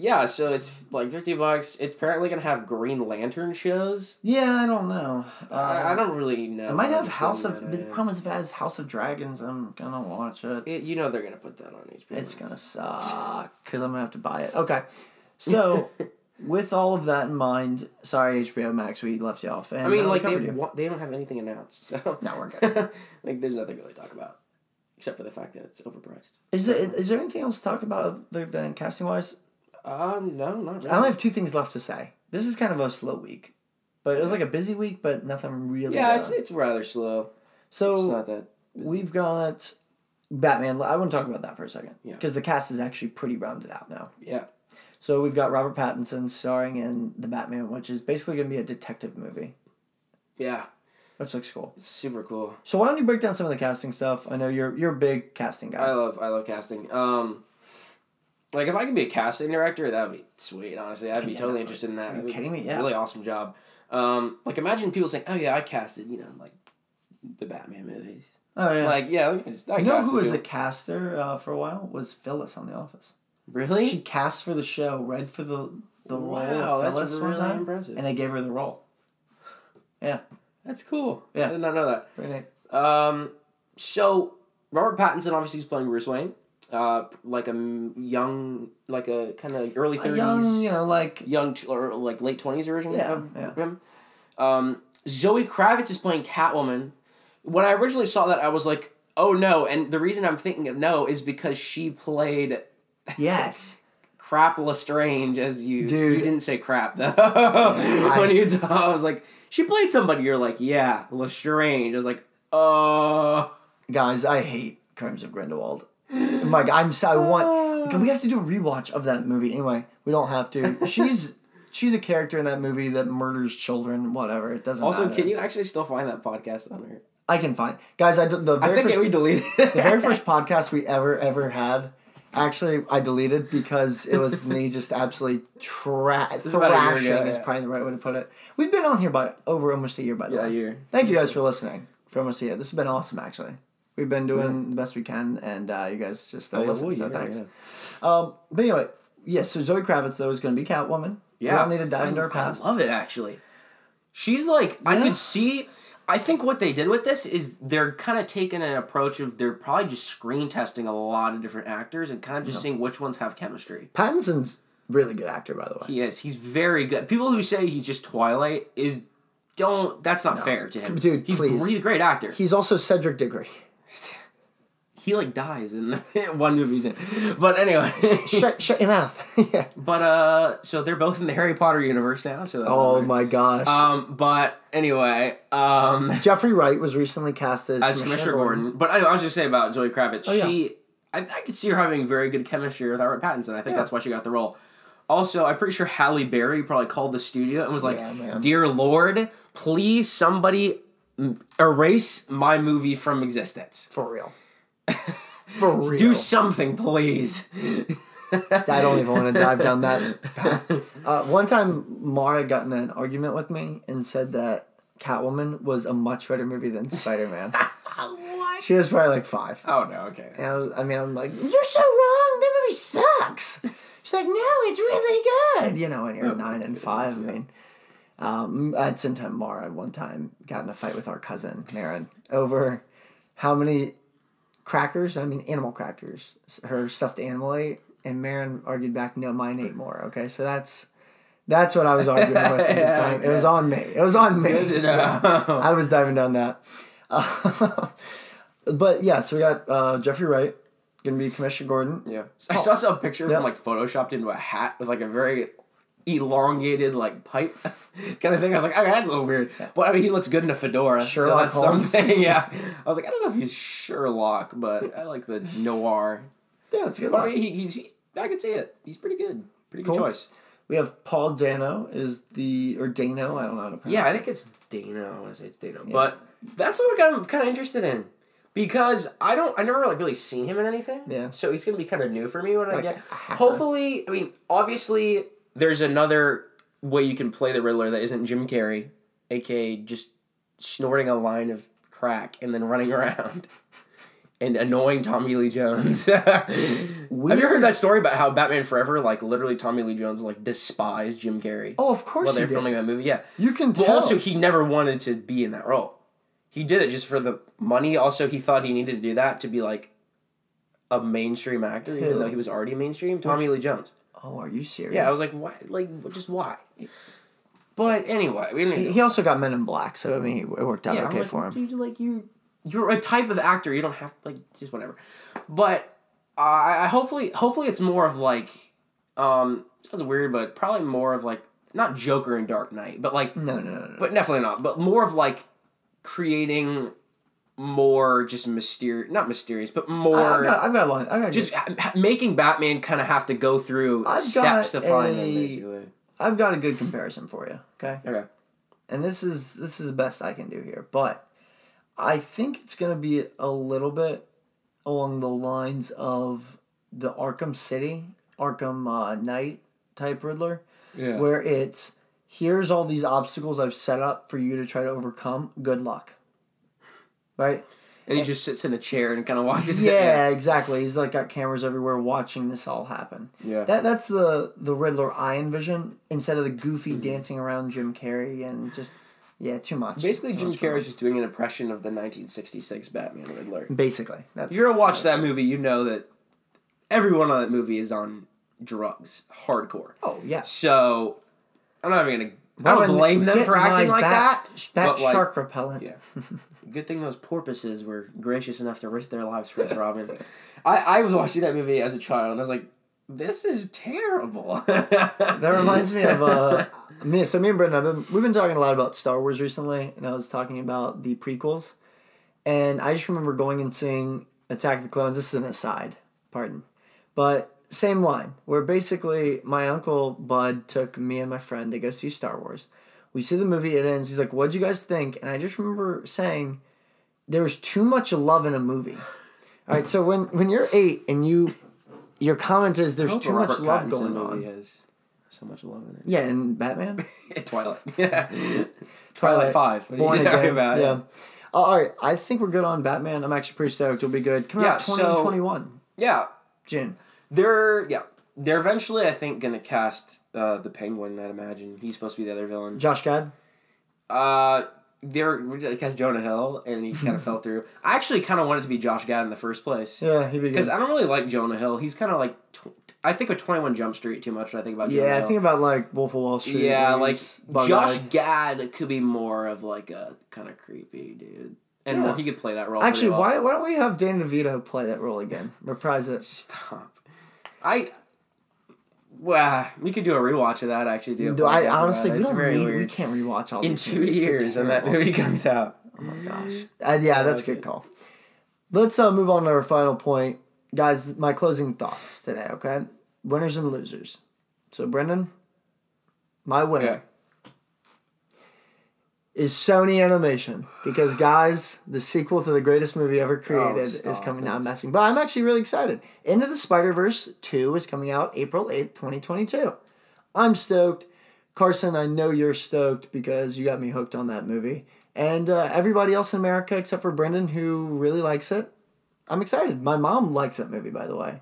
[SPEAKER 2] yeah. So it's like fifty bucks. It's apparently gonna have Green Lantern shows.
[SPEAKER 1] Yeah, I don't know. Uh,
[SPEAKER 2] I, I don't really know.
[SPEAKER 1] It might have House of.
[SPEAKER 2] that,
[SPEAKER 1] The problem is if it has House of Dragons, I'm gonna watch it.
[SPEAKER 2] It, you know they're gonna put that on HBO.
[SPEAKER 1] It's gonna suck because I'm gonna have to buy it. Okay, so with all of that in mind, sorry HBO Max, we left you off. And
[SPEAKER 2] I mean, like they wa- they don't have anything announced, so
[SPEAKER 1] No, we're good.
[SPEAKER 2] like there's nothing really to talk about, except for the fact that it's overpriced.
[SPEAKER 1] Is there is there anything else to talk about other than casting wise?
[SPEAKER 2] Um, no, not really.
[SPEAKER 1] I only have two things left to say. This is kind of a slow week, but it was like a busy week, but nothing really.
[SPEAKER 2] yeah,
[SPEAKER 1] uh,
[SPEAKER 2] it's it's rather slow.
[SPEAKER 1] So
[SPEAKER 2] It's not that.
[SPEAKER 1] we've got Batman. I want to talk about that for a second
[SPEAKER 2] Yeah.
[SPEAKER 1] because the cast is actually pretty rounded out now.
[SPEAKER 2] Yeah.
[SPEAKER 1] So we've got Robert Pattinson starring in the Batman, which is basically going to be a detective movie,
[SPEAKER 2] Yeah.
[SPEAKER 1] which looks cool.
[SPEAKER 2] It's super cool.
[SPEAKER 1] So why don't you break down some of the casting stuff? I know you're you're a big casting guy.
[SPEAKER 2] I love I love casting. Um, like if I could be a casting director, that would be sweet. Honestly, I'd be
[SPEAKER 1] Yeah,
[SPEAKER 2] totally interested in that.
[SPEAKER 1] are you kidding me? Yeah.
[SPEAKER 2] Really awesome job. Um, like imagine people saying, "Oh yeah, I casted," you know, like the Batman movies.
[SPEAKER 1] Oh yeah.
[SPEAKER 2] Like yeah, let just, I
[SPEAKER 1] you know who was a caster uh, for a while was Phyllis on The Office.
[SPEAKER 2] really?
[SPEAKER 1] She cast for the show, read for the the role
[SPEAKER 2] Wow,
[SPEAKER 1] of
[SPEAKER 2] that's
[SPEAKER 1] Phyllis one
[SPEAKER 2] really
[SPEAKER 1] time,
[SPEAKER 2] impressive.
[SPEAKER 1] and they gave her the role. Yeah,
[SPEAKER 2] That's cool.
[SPEAKER 1] Yeah.
[SPEAKER 2] I did not know that.
[SPEAKER 1] pretty neat.
[SPEAKER 2] Um, so Robert Pattinson obviously is playing Bruce Wayne, uh, like a young, like a kind of early thirties,
[SPEAKER 1] young, you know, like
[SPEAKER 2] young t- or like late twenties version
[SPEAKER 1] Yeah,
[SPEAKER 2] of
[SPEAKER 1] yeah.
[SPEAKER 2] him. Um, Zoe Kravitz is playing Catwoman. When I originally saw that, I was like, "Oh no!" And the reason I'm thinking of no is because she played
[SPEAKER 1] yes,
[SPEAKER 2] Crap Lestrange as you.
[SPEAKER 1] Dude.
[SPEAKER 2] You didn't say crap though. when you, t- I was like, she played somebody. You're like, yeah, Lestrange. I was like, oh.
[SPEAKER 1] guys, I hate Crimes of Grindelwald. My God, I'm so I want. Oh. Can we have to do a rewatch of that movie anyway? We don't have to. She's she's a character in that movie that murders children. Whatever, it doesn't.
[SPEAKER 2] Also,
[SPEAKER 1] matter.
[SPEAKER 2] can you actually still find that podcast on here?
[SPEAKER 1] I can find guys. I did the
[SPEAKER 2] I
[SPEAKER 1] very
[SPEAKER 2] think
[SPEAKER 1] first
[SPEAKER 2] we deleted
[SPEAKER 1] the very first podcast we ever ever had. Actually, I deleted because it was me just absolutely tra-
[SPEAKER 2] is about a year
[SPEAKER 1] thrashing
[SPEAKER 2] ago,
[SPEAKER 1] is
[SPEAKER 2] yeah.
[SPEAKER 1] probably the right way to put it. We've been on here by over almost a year by the
[SPEAKER 2] Yeah,
[SPEAKER 1] way.
[SPEAKER 2] a year.
[SPEAKER 1] Thank you guys for listening for almost a year. This has been awesome actually. We've been doing the best we can, and uh, you guys just uh,
[SPEAKER 2] Oh,
[SPEAKER 1] listen.
[SPEAKER 2] well,
[SPEAKER 1] so
[SPEAKER 2] yeah,
[SPEAKER 1] thanks.
[SPEAKER 2] yeah.
[SPEAKER 1] Um, but anyway, yes. so Zoe Kravitz though is going to be Catwoman.
[SPEAKER 2] Yeah,
[SPEAKER 1] we don't need to dive
[SPEAKER 2] I,
[SPEAKER 1] into her
[SPEAKER 2] I
[SPEAKER 1] past.
[SPEAKER 2] love it actually. She's like I
[SPEAKER 1] Yeah.
[SPEAKER 2] could see. I think what they did with this is they're kind of taking an approach of they're probably just screen testing a lot of different actors and kind of just seeing which ones have chemistry.
[SPEAKER 1] Pattinson's really good actor, by the way.
[SPEAKER 2] He is. He's very good. People who say he's just Twilight is don't. That's not fair to him,
[SPEAKER 1] Dude,
[SPEAKER 2] He's
[SPEAKER 1] please.
[SPEAKER 2] he's a great actor.
[SPEAKER 1] He's also Cedric Diggory.
[SPEAKER 2] He like dies in one movie he's in. But anyway,
[SPEAKER 1] shut, shut your mouth. yeah.
[SPEAKER 2] but uh, so they're both in the Harry Potter universe now. So that's
[SPEAKER 1] Oh my gosh.
[SPEAKER 2] Um, but anyway, um,
[SPEAKER 1] Jeffrey Wright was recently cast as,
[SPEAKER 2] as Commissioner Gordon. But anyway, I was just saying about Zoe Kravitz.
[SPEAKER 1] Oh, yeah.
[SPEAKER 2] she, I, I could see her having very good chemistry with Robert Pattinson. I think
[SPEAKER 1] Yeah.
[SPEAKER 2] that's why she got the role. Also, I'm pretty sure Halle Berry probably called the studio and was like,
[SPEAKER 1] Yeah,
[SPEAKER 2] "Dear Lord, please somebody erase my movie from existence.
[SPEAKER 1] For real. For real.
[SPEAKER 2] Do something, please."
[SPEAKER 1] I don't even want to dive down that path. Uh, one time, Mara got in an argument with me and said that Catwoman was a much better movie than Spider Man.
[SPEAKER 2] what?
[SPEAKER 1] she was probably like five.
[SPEAKER 2] Oh no, okay.
[SPEAKER 1] And I, was, I mean, I'm like, you're so wrong. That movie sucks. She's like, no, it's really good. You know, when you're nine and five, I mean. Um, at time, Mara one time got in a fight with our cousin, Marin, over how many crackers, I mean animal crackers, her stuffed animal ate. And Marin argued back, no, mine ate more. Okay, so that's that's what I was arguing with at
[SPEAKER 2] Yeah,
[SPEAKER 1] the time. It was on me. It was on me.
[SPEAKER 2] Good to know.
[SPEAKER 1] Yeah. I was diving down that. Uh, but yeah, so we got uh, Jeffrey Wright, gonna be Commissioner Gordon.
[SPEAKER 2] Yeah. I saw some picture of
[SPEAKER 1] Yeah.
[SPEAKER 2] him like photoshopped into a hat with like a very elongated like pipe kind of thing. I was like, okay, that's a little weird. But I mean, he looks good in a fedora.
[SPEAKER 1] Sherlock
[SPEAKER 2] so
[SPEAKER 1] Holmes.
[SPEAKER 2] something. Yeah. I was like, I don't know if he's Sherlock, but I like the noir.
[SPEAKER 1] Yeah, it's good.
[SPEAKER 2] But I mean, he, he's, he's I can see it. He's pretty good. Pretty good choice.
[SPEAKER 1] We have Paul Dano is the or Dano. I don't know how to pronounce.
[SPEAKER 2] Yeah, I think it's Dano. I want to say it's Dano, but that's what I'm kind of interested in because I don't. I never like really seen him in anything.
[SPEAKER 1] Yeah.
[SPEAKER 2] So he's gonna be kind of new for me when I get. Hopefully, I mean, obviously, there's another way you can play the Riddler that isn't Jim Carrey, aka just snorting a line of crack and then running around. And annoying Tommy Lee Jones. Have you heard that story about how Batman Forever, like literally Tommy Lee Jones, like despised Jim Carrey
[SPEAKER 1] Oh, of course
[SPEAKER 2] while they're filming that movie? Yeah,
[SPEAKER 1] You can
[SPEAKER 2] but
[SPEAKER 1] tell.
[SPEAKER 2] also, he never wanted to be in that role. He did it just for the money. Also, he thought he needed to do that to be like a mainstream actor, even though he was already mainstream. Tommy Lee Jones.
[SPEAKER 1] Oh, are you serious?
[SPEAKER 2] Yeah, I was like, why? Like, just why? But anyway, we didn't.
[SPEAKER 1] He, he also got Men in Black, so I mean, it worked out
[SPEAKER 2] yeah,
[SPEAKER 1] okay
[SPEAKER 2] like,
[SPEAKER 1] for him.
[SPEAKER 2] Dude, like you, you're a type of actor. You don't have like just whatever. But I I hopefully, hopefully, it's more of like, um, sounds weird, but probably more of like not Joker and Dark Knight, but like
[SPEAKER 1] No, no, no, no.
[SPEAKER 2] but definitely not. But more of like creating more just mysterious, not mysterious, but more
[SPEAKER 1] I've got, I've got a line. I've got
[SPEAKER 2] just
[SPEAKER 1] just.
[SPEAKER 2] ha- ha- making Batman kind of have to go through
[SPEAKER 1] I've
[SPEAKER 2] steps to
[SPEAKER 1] got
[SPEAKER 2] find him,
[SPEAKER 1] a-
[SPEAKER 2] basically.
[SPEAKER 1] I've got a good comparison for you. Okay.
[SPEAKER 2] Okay.
[SPEAKER 1] and this is this is the best I can do here. But I think it's gonna be a little bit along the lines of the Arkham City, Arkham uh, Knight type Riddler,
[SPEAKER 2] Yeah.
[SPEAKER 1] where it's here's all these obstacles I've set up for you to try to overcome. Good luck. Right?
[SPEAKER 2] and he just sits in a chair and kind of watches
[SPEAKER 1] Yeah, exactly. He's like got cameras everywhere watching this all happen.
[SPEAKER 2] Yeah.
[SPEAKER 1] That that's the the Riddler I envision instead of the goofy
[SPEAKER 2] Mm-hmm.
[SPEAKER 1] dancing around Jim Carrey and just yeah, too much.
[SPEAKER 2] Basically,
[SPEAKER 1] Too
[SPEAKER 2] Jim
[SPEAKER 1] much going
[SPEAKER 2] Carrey's just doing an impression of the 1966 Batman Riddler.
[SPEAKER 1] basically. That's
[SPEAKER 2] If you ever watch that movie, you know that everyone on that movie is on drugs, hardcore.
[SPEAKER 1] Oh yeah.
[SPEAKER 2] So I'm not even gonna. I don't blame them for acting like
[SPEAKER 1] bat,
[SPEAKER 2] that.
[SPEAKER 1] Bat
[SPEAKER 2] but, like,
[SPEAKER 1] shark repellent.
[SPEAKER 2] Yeah. Good thing those porpoises were gracious enough to risk their lives for us, Robin. I, I was watching that movie as a child and I was like, this is terrible.
[SPEAKER 1] That reminds me of uh, me. So me and Brendan, I've been, we've been talking a lot about Star Wars recently, and I was talking about the prequels, and I just remember going and seeing Attack of the Clones. This is an aside, pardon, but same line where basically my uncle Bud took me and my friend to go see Star Wars. We see the movie, it ends. He's like, "What'd you guys think?" And I just remember saying, There's too much love in a movie." All right, so when when you're eight and you, your comment is, "There's too much
[SPEAKER 2] Robert
[SPEAKER 1] love
[SPEAKER 2] Pattinson
[SPEAKER 1] going
[SPEAKER 2] movie
[SPEAKER 1] on."
[SPEAKER 2] has so much love in it.
[SPEAKER 1] Yeah, and Batman.
[SPEAKER 2] Twilight. Yeah.
[SPEAKER 1] Twilight,
[SPEAKER 2] Twilight 5. What are you talking
[SPEAKER 1] Again.
[SPEAKER 2] about?
[SPEAKER 1] Yeah. All right, I think we're good on Batman. I'm actually pretty stoked. It'll be good. Coming
[SPEAKER 2] Yeah,
[SPEAKER 1] out
[SPEAKER 2] so-
[SPEAKER 1] 2021
[SPEAKER 2] Yeah.
[SPEAKER 1] June.
[SPEAKER 2] They're, yeah. They're eventually, I think, going to cast uh, the Penguin, I'd imagine. He's supposed to be the other villain.
[SPEAKER 1] Josh Gad.
[SPEAKER 2] Uh, they're cast Jonah Hill, and he kind of fell through. I actually kind of wanted to be Josh Gad in the first place
[SPEAKER 1] Yeah, he'd be
[SPEAKER 2] because. I don't really like Jonah Hill. He's kind of like tw- I think of Twenty One Jump Street too much when I think about Jonah
[SPEAKER 1] Yeah, I think about like Wolf of Wall Street.
[SPEAKER 2] yeah, like. Josh Gad could be more of like a kind of creepy dude, and
[SPEAKER 1] Yeah.
[SPEAKER 2] he could play that role.
[SPEAKER 1] Actually,
[SPEAKER 2] well.
[SPEAKER 1] why why don't we have Dan DeVito play that role again? Reprise it.
[SPEAKER 2] Stop. I. Well, we could do a rewatch of that. Actually, do.
[SPEAKER 1] Do I honestly we don't need, we can't rewatch all
[SPEAKER 2] In two years when that movie comes out.
[SPEAKER 1] Oh my gosh. Uh, yeah, that's a good call. Let's uh, move on to our final point, guys. My closing thoughts today. Okay, winners and losers. So, Brendan, my winner. Is Sony Animation because guys, the sequel to the greatest movie ever created is coming out. I'm messing, but I'm actually really excited. Into the Spider Verse two is coming out April eighth, twenty twenty two. I'm stoked. Carson, I know you're stoked because you got me hooked on that movie, and uh, everybody else in America except for Brendan who really likes it. I'm excited. My mom likes that movie, by the way.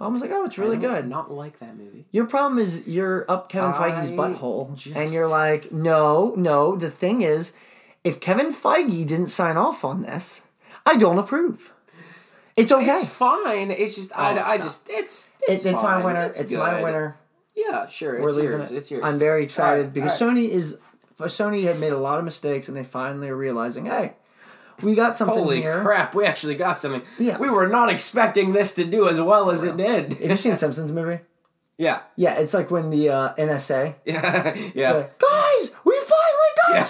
[SPEAKER 1] Mom was like, "Oh, it's really
[SPEAKER 2] I
[SPEAKER 1] good."
[SPEAKER 2] Not like that movie.
[SPEAKER 1] Your problem is you're up Kevin Feige's
[SPEAKER 2] I
[SPEAKER 1] butthole,
[SPEAKER 2] just-
[SPEAKER 1] and you're like, no, no. The thing is, if Kevin Feige didn't sign off on this, I don't approve. It's okay.
[SPEAKER 2] It's fine. It's just I,
[SPEAKER 1] Oh,
[SPEAKER 2] I
[SPEAKER 1] stop.
[SPEAKER 2] just it's
[SPEAKER 1] It's,
[SPEAKER 2] it's,
[SPEAKER 1] it's my
[SPEAKER 2] fine.
[SPEAKER 1] winner.
[SPEAKER 2] It's,
[SPEAKER 1] my
[SPEAKER 2] good.
[SPEAKER 1] winner.
[SPEAKER 2] Yeah, sure.
[SPEAKER 1] We're
[SPEAKER 2] it's
[SPEAKER 1] leaving
[SPEAKER 2] yours.
[SPEAKER 1] it.
[SPEAKER 2] It's yours.
[SPEAKER 1] I'm very excited because. Sony is Sony had made a lot of mistakes, and they finally are realizing, hey, we got something
[SPEAKER 2] Holy
[SPEAKER 1] here.
[SPEAKER 2] crap! We actually got something.
[SPEAKER 1] Yeah.
[SPEAKER 2] We were not expecting this to do as well as it did.
[SPEAKER 1] Have you seen Simpsons movie?
[SPEAKER 2] yeah.
[SPEAKER 1] Yeah, it's like when the uh, NSA,
[SPEAKER 2] Yeah. Yeah.
[SPEAKER 1] the, guys, we finally got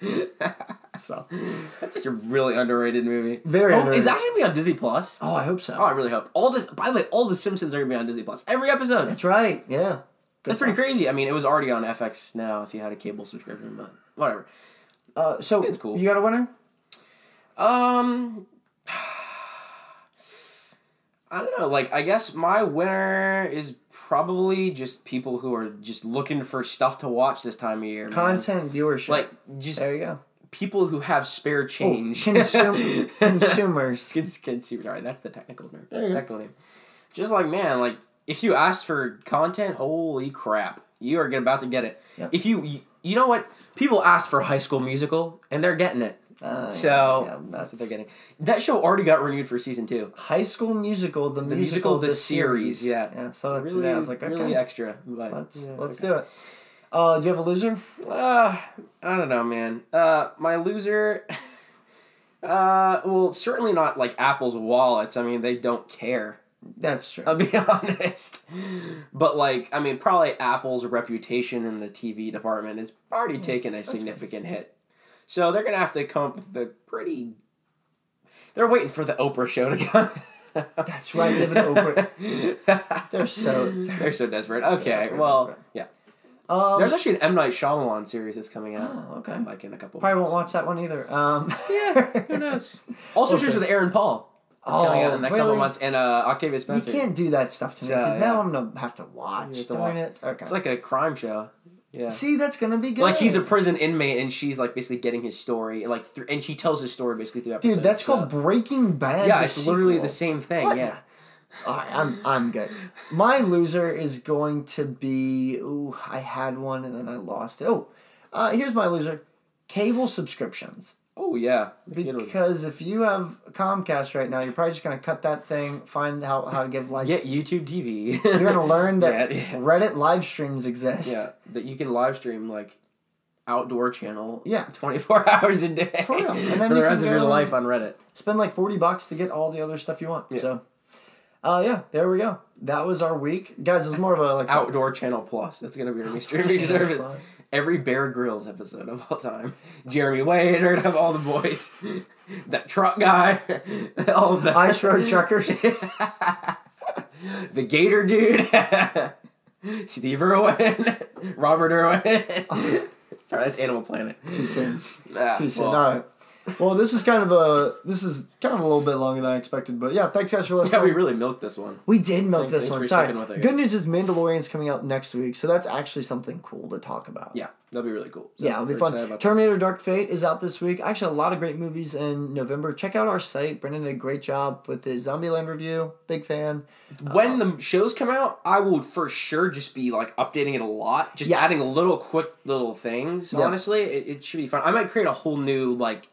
[SPEAKER 1] someone. so
[SPEAKER 2] That's such a really underrated movie.
[SPEAKER 1] Very
[SPEAKER 2] oh,
[SPEAKER 1] underrated.
[SPEAKER 2] Is that gonna be on Disney Plus?
[SPEAKER 1] Oh, I hope so.
[SPEAKER 2] Oh, I really hope. All this. By the way, all the Simpsons are gonna be on Disney Plus. Every episode.
[SPEAKER 1] That's right. Yeah. Good
[SPEAKER 2] That's pretty crazy. I mean, it was already on FX now if you had a cable subscription, but whatever.
[SPEAKER 1] Uh, so
[SPEAKER 2] It's cool.
[SPEAKER 1] You got a winner?
[SPEAKER 2] Um, I don't know. Like, I guess my winner is probably just people who are just looking for stuff to watch this time of year. man.
[SPEAKER 1] Content viewership.
[SPEAKER 2] Like, just
[SPEAKER 1] there you go.
[SPEAKER 2] people who have spare
[SPEAKER 1] Oh,
[SPEAKER 2] change.
[SPEAKER 1] consum- consumers.
[SPEAKER 2] Cons- consumer. Sorry, that's the technical term.
[SPEAKER 1] There you go.
[SPEAKER 2] Technical name. Just like man, like if you asked for content, holy crap, you are about to get it.
[SPEAKER 1] Yep.
[SPEAKER 2] If you, you, know what, people asked for High School Musical, and they're getting it.
[SPEAKER 1] Uh,
[SPEAKER 2] So
[SPEAKER 1] yeah,
[SPEAKER 2] that's
[SPEAKER 1] that's
[SPEAKER 2] what they're getting. That show already got renewed for season two.
[SPEAKER 1] High School Musical, the,
[SPEAKER 2] The
[SPEAKER 1] musical,
[SPEAKER 2] musical, the series, yeah.
[SPEAKER 1] Yeah. So that's
[SPEAKER 2] Really,
[SPEAKER 1] today. I was like, okay,
[SPEAKER 2] really extra. But
[SPEAKER 1] let's
[SPEAKER 2] yeah,
[SPEAKER 1] let's
[SPEAKER 2] okay.
[SPEAKER 1] do it. Uh, do you have a loser?
[SPEAKER 2] Uh, I don't know, man. Uh, my loser. Uh, well, certainly not like Apple's wallets. I mean, they don't care.
[SPEAKER 1] That's true.
[SPEAKER 2] I'll be honest. But like, I mean, probably Apple's reputation in the TV department has already taken a significant hit. So they're gonna have to come up with a pretty. They're waiting for the Oprah show to come.
[SPEAKER 1] That's right, in Oprah. They're so.
[SPEAKER 2] They're so desperate. Okay, well,
[SPEAKER 1] desperate.
[SPEAKER 2] yeah.
[SPEAKER 1] Um,
[SPEAKER 2] There's actually an M Night Shyamalan series that's coming out.
[SPEAKER 1] Oh, okay.
[SPEAKER 2] Like in a couple.
[SPEAKER 1] Probably
[SPEAKER 2] months.
[SPEAKER 1] won't watch that one either. Um,
[SPEAKER 2] Yeah, who knows? Also,
[SPEAKER 1] We'll
[SPEAKER 2] with Aaron Paul. That's coming out in the next couple
[SPEAKER 1] really?
[SPEAKER 2] months, and uh, Octavia
[SPEAKER 1] You
[SPEAKER 2] Spencer.
[SPEAKER 1] can't do that stuff to me because
[SPEAKER 2] yeah.
[SPEAKER 1] now I'm gonna have to watch.
[SPEAKER 2] You have to
[SPEAKER 1] Darn
[SPEAKER 2] watch.
[SPEAKER 1] it. Okay.
[SPEAKER 2] It's like a crime show. Yeah.
[SPEAKER 1] See, that's gonna be good.
[SPEAKER 2] Like he's a prison inmate, and she's like basically getting his story, like, th- and she tells his story basically through episodes.
[SPEAKER 1] dude. That's
[SPEAKER 2] so-
[SPEAKER 1] called Breaking Bad.
[SPEAKER 2] Yeah, it's literally the same thing.
[SPEAKER 1] What?
[SPEAKER 2] Yeah.
[SPEAKER 1] All right, I'm I'm good. My loser is going to be. Ooh, I had one and then I lost it. Oh, uh, here's my loser: cable subscriptions.
[SPEAKER 2] Oh yeah. Let's
[SPEAKER 1] Because if you have Comcast right now, you're probably just gonna cut that thing, find how, how to give likes.
[SPEAKER 2] get YouTube TV.
[SPEAKER 1] You're gonna learn that
[SPEAKER 2] Yeah, yeah.
[SPEAKER 1] Reddit live streams exist.
[SPEAKER 2] Yeah, that you can live stream like outdoor channel.
[SPEAKER 1] Yeah.
[SPEAKER 2] twenty four hours a day
[SPEAKER 1] For real. And then
[SPEAKER 2] for the rest of your life on Reddit.
[SPEAKER 1] Spend like forty bucks to get all the other stuff you want.
[SPEAKER 2] Yeah.
[SPEAKER 1] So, uh, yeah, there we go. That was our week, guys. It's more of a like
[SPEAKER 2] Outdoor Channel Plus. That's gonna be our new streaming service. Every Bear Grylls episode of all time. Jeremy Wade, or have all the boys. that truck guy. all of that.
[SPEAKER 1] Ice Road Truckers.
[SPEAKER 2] the Gator dude. Steve Irwin. Robert Irwin. Sorry, that's Animal Planet.
[SPEAKER 1] Too soon.
[SPEAKER 2] Ah,
[SPEAKER 1] Too soon.
[SPEAKER 2] well,
[SPEAKER 1] right. Well, this is kind of a this is kind of a little bit longer than I expected, but yeah, thanks guys for listening.
[SPEAKER 2] Yeah, we really milked this one.
[SPEAKER 1] We did milk
[SPEAKER 2] Thanks-
[SPEAKER 1] this
[SPEAKER 2] thanks
[SPEAKER 1] one.
[SPEAKER 2] for
[SPEAKER 1] Sorry.
[SPEAKER 2] with it,
[SPEAKER 1] Good news is Mandalorian's coming out next week, so that's actually something cool to talk about.
[SPEAKER 2] Yeah, that'd be really cool. So
[SPEAKER 1] Yeah, it'll be fun. Terminator Dark Fate is out this week. Actually, a lot of great movies in November. Check out our site. Brendan did a great job with his Zombieland review. Big fan.
[SPEAKER 2] that. When um, the shows come out, I will for sure just be like updating it a lot, just
[SPEAKER 1] Yeah.
[SPEAKER 2] adding little quick little things.
[SPEAKER 1] Yeah.
[SPEAKER 2] Honestly, it, it should be fun. I might create a whole new like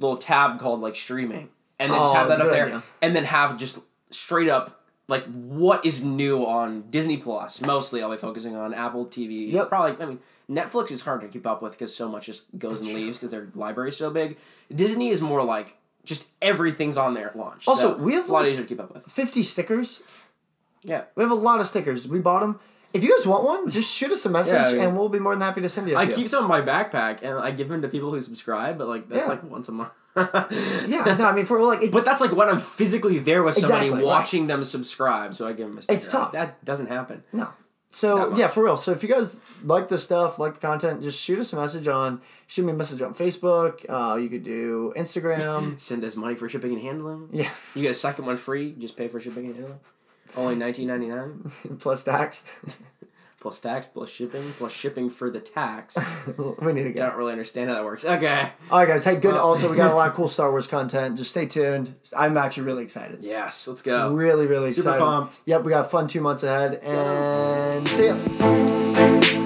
[SPEAKER 2] little tab called like streaming, and then just
[SPEAKER 1] Oh,
[SPEAKER 2] have that up
[SPEAKER 1] good
[SPEAKER 2] there,
[SPEAKER 1] idea.
[SPEAKER 2] and then have just straight up like what is new on Disney Plus. Mostly, I'll be focusing on Apple TV.
[SPEAKER 1] Yep.
[SPEAKER 2] Probably, I mean. Netflix is hard to keep up with because so much just goes and leaves because their library is so big. Disney is more like just everything's on there at launch.
[SPEAKER 1] Also,
[SPEAKER 2] so
[SPEAKER 1] we have,
[SPEAKER 2] a lot
[SPEAKER 1] like-
[SPEAKER 2] easier to keep up with.
[SPEAKER 1] 50 stickers.
[SPEAKER 2] Yeah.
[SPEAKER 1] We have a lot of stickers. We bought them. If you guys want one, just shoot us a message
[SPEAKER 2] Yeah, I mean-
[SPEAKER 1] and we'll be more than happy to send you a
[SPEAKER 2] I
[SPEAKER 1] few.
[SPEAKER 2] I keep some in my backpack and I give them to people who subscribe, but like that's
[SPEAKER 1] Yeah.
[SPEAKER 2] like once a month.
[SPEAKER 1] Yeah, no, I mean, for like,
[SPEAKER 2] But that's like when I'm physically there with somebody
[SPEAKER 1] Exactly, right.
[SPEAKER 2] watching them subscribe, so I give them a sticker.
[SPEAKER 1] It's tough.
[SPEAKER 2] That doesn't happen.
[SPEAKER 1] No. So yeah, for real. So if you guys like the stuff, like the content, just shoot us a message on shoot me a message on Facebook. Uh, you could do Instagram.
[SPEAKER 2] Send us money for shipping and handling.
[SPEAKER 1] yeah,
[SPEAKER 2] You get a second one free. Just pay for shipping and handling. Only nineteen ninety nine
[SPEAKER 1] plus tax.
[SPEAKER 2] plus tax plus shipping plus shipping for the tax.
[SPEAKER 1] we need to
[SPEAKER 2] I
[SPEAKER 1] go.
[SPEAKER 2] don't really understand how that works. Okay.
[SPEAKER 1] All right, guys. Hey, good.
[SPEAKER 2] Well-
[SPEAKER 1] also, we got a lot of cool Star Wars content. Just stay tuned. I'm actually really excited.
[SPEAKER 2] Yes. Let's go.
[SPEAKER 1] Really, really
[SPEAKER 2] Super
[SPEAKER 1] excited.
[SPEAKER 2] pumped.
[SPEAKER 1] Yep, we got a fun two months ahead, and see ya.